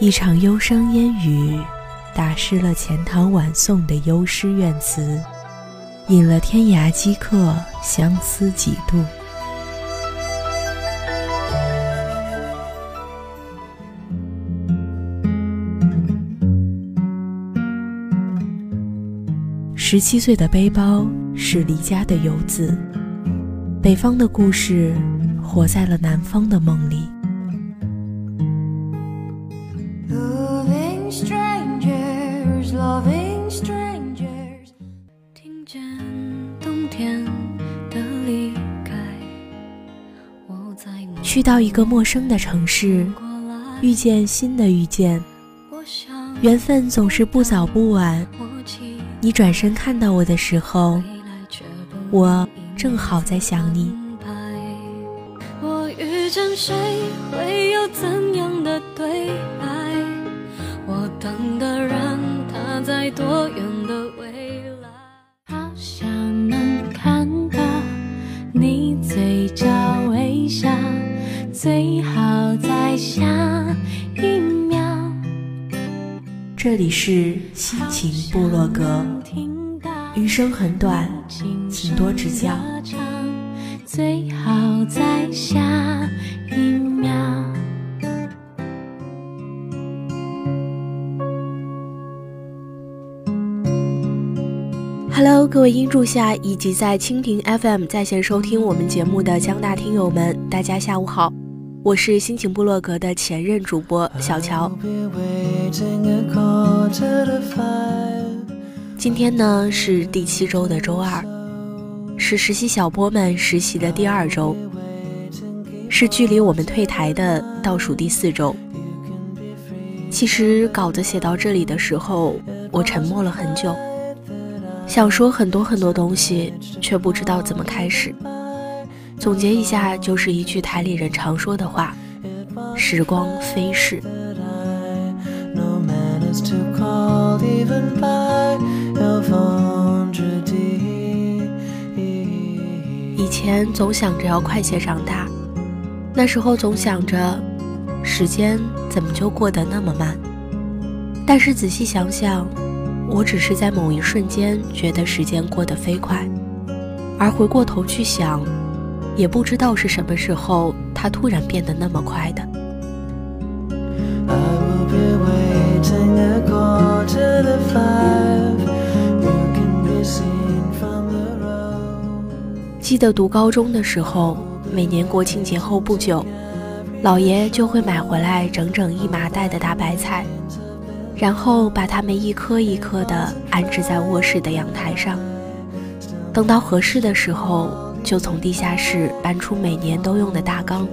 一场忧伤烟雨，打湿了钱塘晚送的幽诗怨词，引了天涯饥客相思几度。十七岁的背包是离家的游子，北方的故事活在了南方的梦里。去到一个陌生的城市，遇见新的遇见，缘分总是不早不晚。你转身看到我的时候，我正好在想你。我遇见谁会有怎样的对白？我等的人他在多远最好在下一秒。这里是心情部落格，余生很短，请多指教。最好在下一秒。Hello，各位音柱下以及在蜻蜓 FM 在线收听我们节目的江大听友们，大家下午好。我是心情部落格的前任主播小乔。今天呢是第七周的周二，是实习小波们实习的第二周，是距离我们退台的倒数第四周。其实稿子写到这里的时候，我沉默了很久，想说很多很多东西，却不知道怎么开始。总结一下，就是一句台里人常说的话：“时光飞逝。”以前总想着要快些长大，那时候总想着，时间怎么就过得那么慢？但是仔细想想，我只是在某一瞬间觉得时间过得飞快，而回过头去想。也不知道是什么时候，它突然变得那么快的。记得读高中的时候，每年国庆节后不久，姥爷就会买回来整整一麻袋的大白菜，然后把它们一颗一颗的安置在卧室的阳台上，等到合适的时候。就从地下室搬出每年都用的大缸，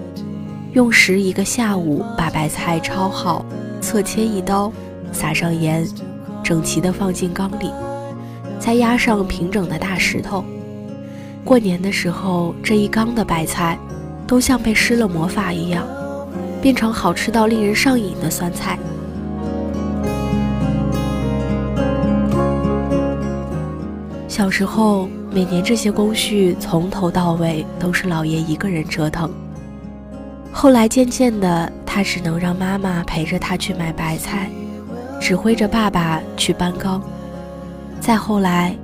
用时一个下午把白菜焯好，侧切一刀，撒上盐，整齐地放进缸里，再压上平整的大石头。过年的时候，这一缸的白菜都像被施了魔法一样，变成好吃到令人上瘾的酸菜。小时候。每年这些工序从头到尾都是老爷一个人折腾。后来渐渐的，他只能让妈妈陪着他去买白菜，指挥着爸爸去搬缸。再后来，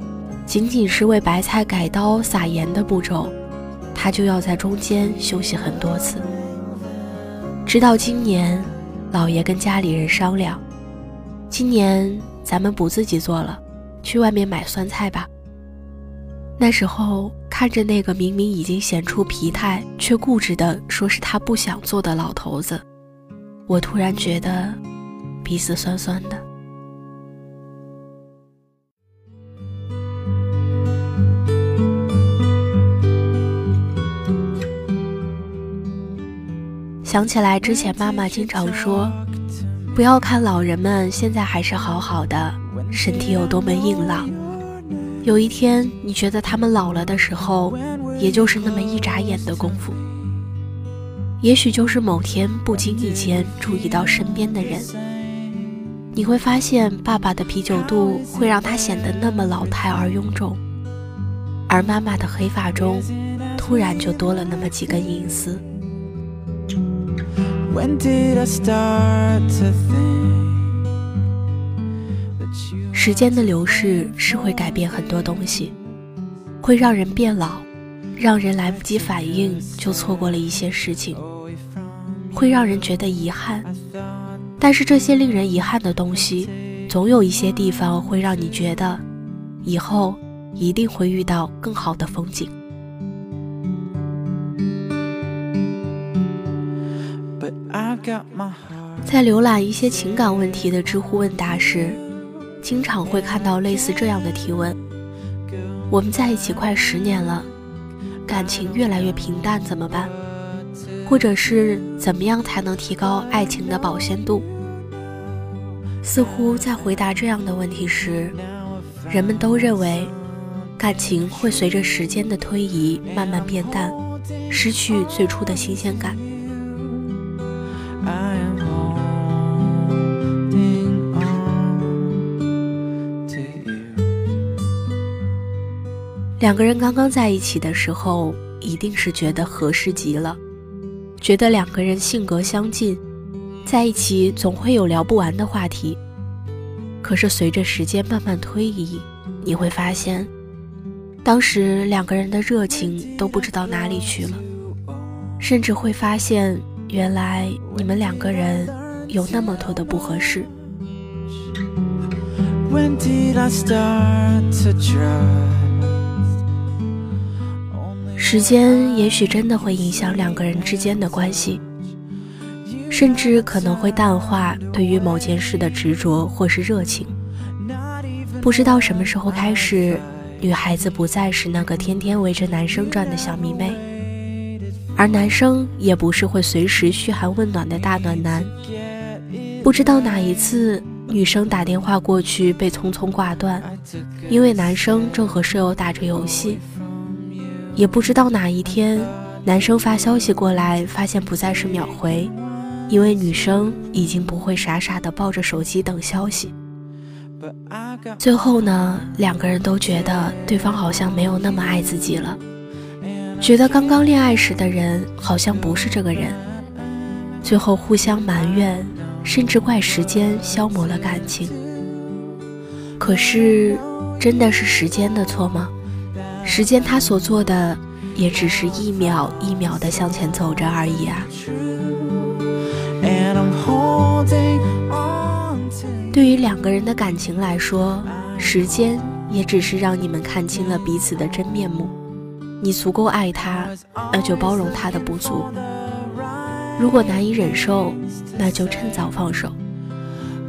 仅仅是为白菜改刀撒盐的步骤，他就要在中间休息很多次。直到今年，老爷跟家里人商量，今年咱们不自己做了，去外面买酸菜吧。那时候看着那个明明已经显出疲态，却固执的说是他不想做的老头子，我突然觉得鼻子酸酸的。想起来之前妈妈经常说，不要看老人们现在还是好好的，身体有多么硬朗。有一天，你觉得他们老了的时候，也就是那么一眨眼的功夫。也许就是某天不经意间注意到身边的人，你会发现爸爸的啤酒肚会让他显得那么老态而臃肿，而妈妈的黑发中，突然就多了那么几根银丝。时间的流逝是会改变很多东西，会让人变老，让人来不及反应就错过了一些事情，会让人觉得遗憾。但是这些令人遗憾的东西，总有一些地方会让你觉得，以后一定会遇到更好的风景。在浏览一些情感问题的知乎问答时，经常会看到类似这样的提问：我们在一起快十年了，感情越来越平淡，怎么办？或者是怎么样才能提高爱情的保鲜度？似乎在回答这样的问题时，人们都认为，感情会随着时间的推移慢慢变淡，失去最初的新鲜感。两个人刚刚在一起的时候，一定是觉得合适极了，觉得两个人性格相近，在一起总会有聊不完的话题。可是随着时间慢慢推移，你会发现，当时两个人的热情都不知道哪里去了，甚至会发现，原来你们两个人有那么多的不合适。时间也许真的会影响两个人之间的关系，甚至可能会淡化对于某件事的执着或是热情。不知道什么时候开始，女孩子不再是那个天天围着男生转的小迷妹，而男生也不是会随时嘘寒问暖的大暖男。不知道哪一次，女生打电话过去被匆匆挂断，因为男生正和舍友打着游戏。也不知道哪一天，男生发消息过来，发现不再是秒回，因为女生已经不会傻傻的抱着手机等消息。最后呢，两个人都觉得对方好像没有那么爱自己了，觉得刚刚恋爱时的人好像不是这个人，最后互相埋怨，甚至怪时间消磨了感情。可是，真的是时间的错吗？时间，它所做的也只是一秒一秒的向前走着而已啊。对于两个人的感情来说，时间也只是让你们看清了彼此的真面目。你足够爱他，那就包容他的不足；如果难以忍受，那就趁早放手。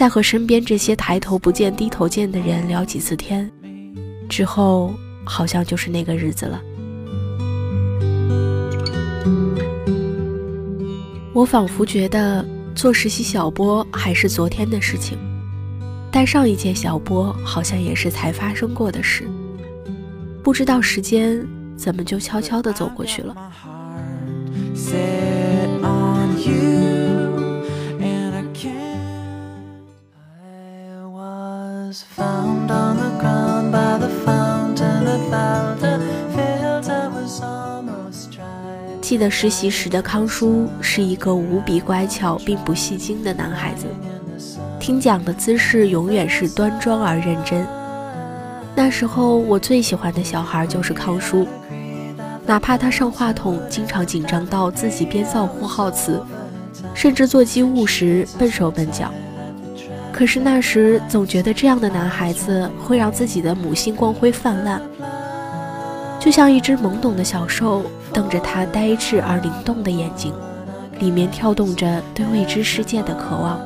再和身边这些抬头不见低头见的人聊几次天，之后好像就是那个日子了。我仿佛觉得做实习小波还是昨天的事情，但上一届小波好像也是才发生过的事。不知道时间怎么就悄悄地走过去了。记得实习时的康叔是一个无比乖巧并不戏精的男孩子，听讲的姿势永远是端庄而认真。那时候我最喜欢的小孩就是康叔，哪怕他上话筒经常紧张到自己编造呼号词，甚至做机务时笨手笨脚。可是那时总觉得这样的男孩子会让自己的母性光辉泛滥，就像一只懵懂的小兽。瞪着他呆滞而灵动的眼睛，里面跳动着对未知世界的渴望。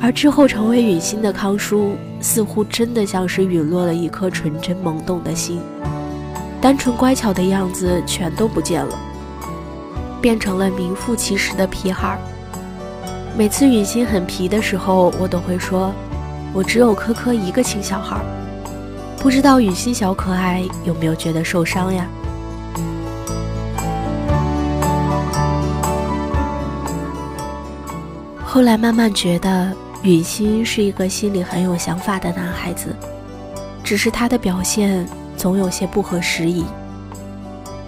而之后成为允心的康叔，似乎真的像是陨落了一颗纯真萌动的心。单纯乖巧的样子全都不见了，变成了名副其实的皮孩。每次允欣很皮的时候，我都会说：“我只有科科一个亲小孩。”不知道允欣小可爱有没有觉得受伤呀？后来慢慢觉得允欣是一个心里很有想法的男孩子，只是他的表现总有些不合时宜。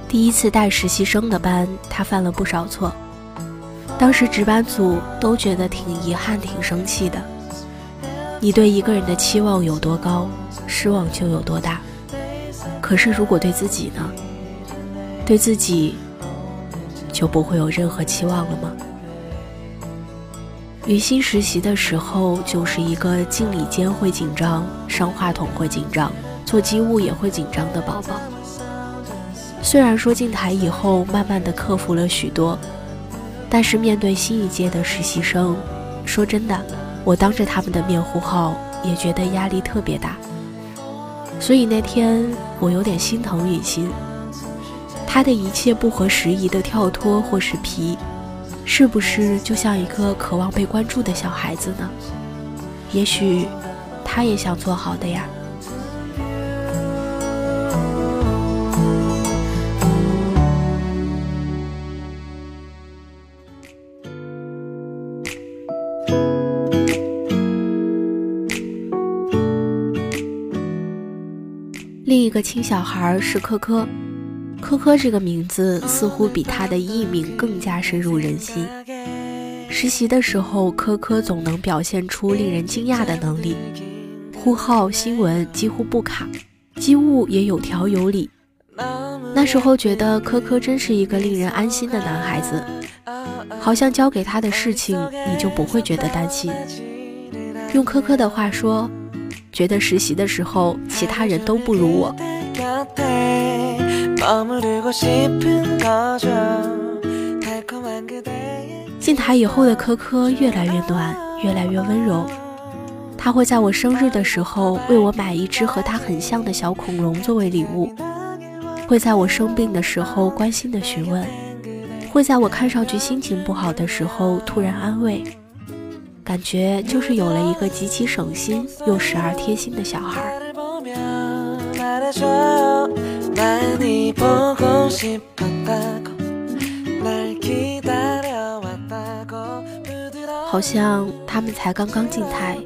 第一次带实习生的班，他犯了不少错。当时值班组都觉得挺遗憾、挺生气的。你对一个人的期望有多高，失望就有多大。可是如果对自己呢？对自己就不会有任何期望了吗？于新实习的时候，就是一个敬礼间会紧张、上话筒会紧张、做机务也会紧张的宝宝。虽然说进台以后，慢慢的克服了许多。但是面对新一届的实习生，说真的，我当着他们的面呼号，也觉得压力特别大。所以那天我有点心疼雨欣，她的一切不合时宜的跳脱或是皮，是不是就像一个渴望被关注的小孩子呢？也许，她也想做好的呀。另一个亲小孩是科科，科科这个名字似乎比他的艺名更加深入人心。实习的时候，科科总能表现出令人惊讶的能力，呼号新闻几乎不卡，机务也有条有理。那时候觉得科科真是一个令人安心的男孩子，好像交给他的事情你就不会觉得担心。用科科的话说。觉得实习的时候，其他人都不如我。进台以后的科科越来越暖，越来越温柔。他会在我生日的时候为我买一只和他很像的小恐龙作为礼物，会在我生病的时候关心的询问，会在我看上去心情不好的时候突然安慰。感觉就是有了一个极其省心又时而贴心的小孩。好像他们才刚刚进台，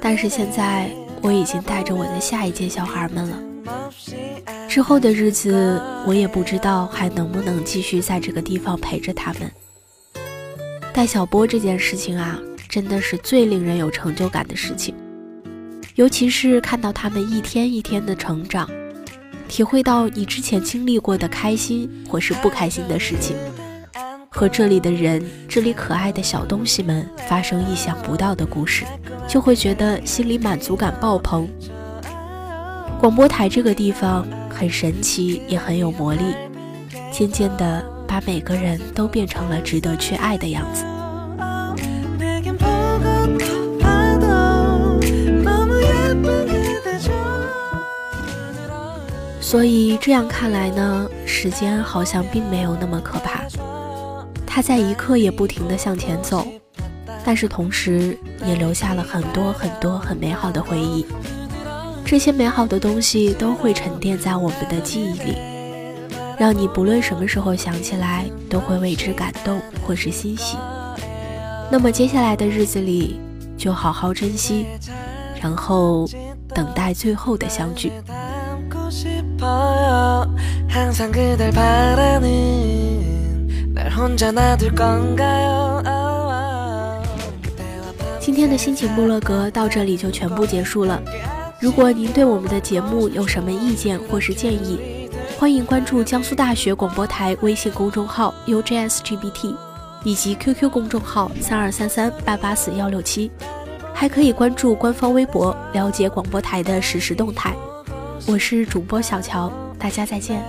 但是现在我已经带着我的下一届小孩们了。之后的日子，我也不知道还能不能继续在这个地方陪着他们。带小波这件事情啊。真的是最令人有成就感的事情，尤其是看到他们一天一天的成长，体会到你之前经历过的开心或是不开心的事情，和这里的人、这里可爱的小东西们发生意想不到的故事，就会觉得心里满足感爆棚。广播台这个地方很神奇，也很有魔力，渐渐的把每个人都变成了值得去爱的样子。所以这样看来呢，时间好像并没有那么可怕，它在一刻也不停地向前走，但是同时也留下了很多很多很美好的回忆。这些美好的东西都会沉淀在我们的记忆里，让你不论什么时候想起来都会为之感动或是欣喜。那么接下来的日子里，就好好珍惜，然后等待最后的相聚。今天的心情部落格到这里就全部结束了。如果您对我们的节目有什么意见或是建议，欢迎关注江苏大学广播台微信公众号 UJSGBT，以及 QQ 公众号三二三三八八四幺六七，还可以关注官方微博了解广播台的实时动态。我是主播小乔，大家再见。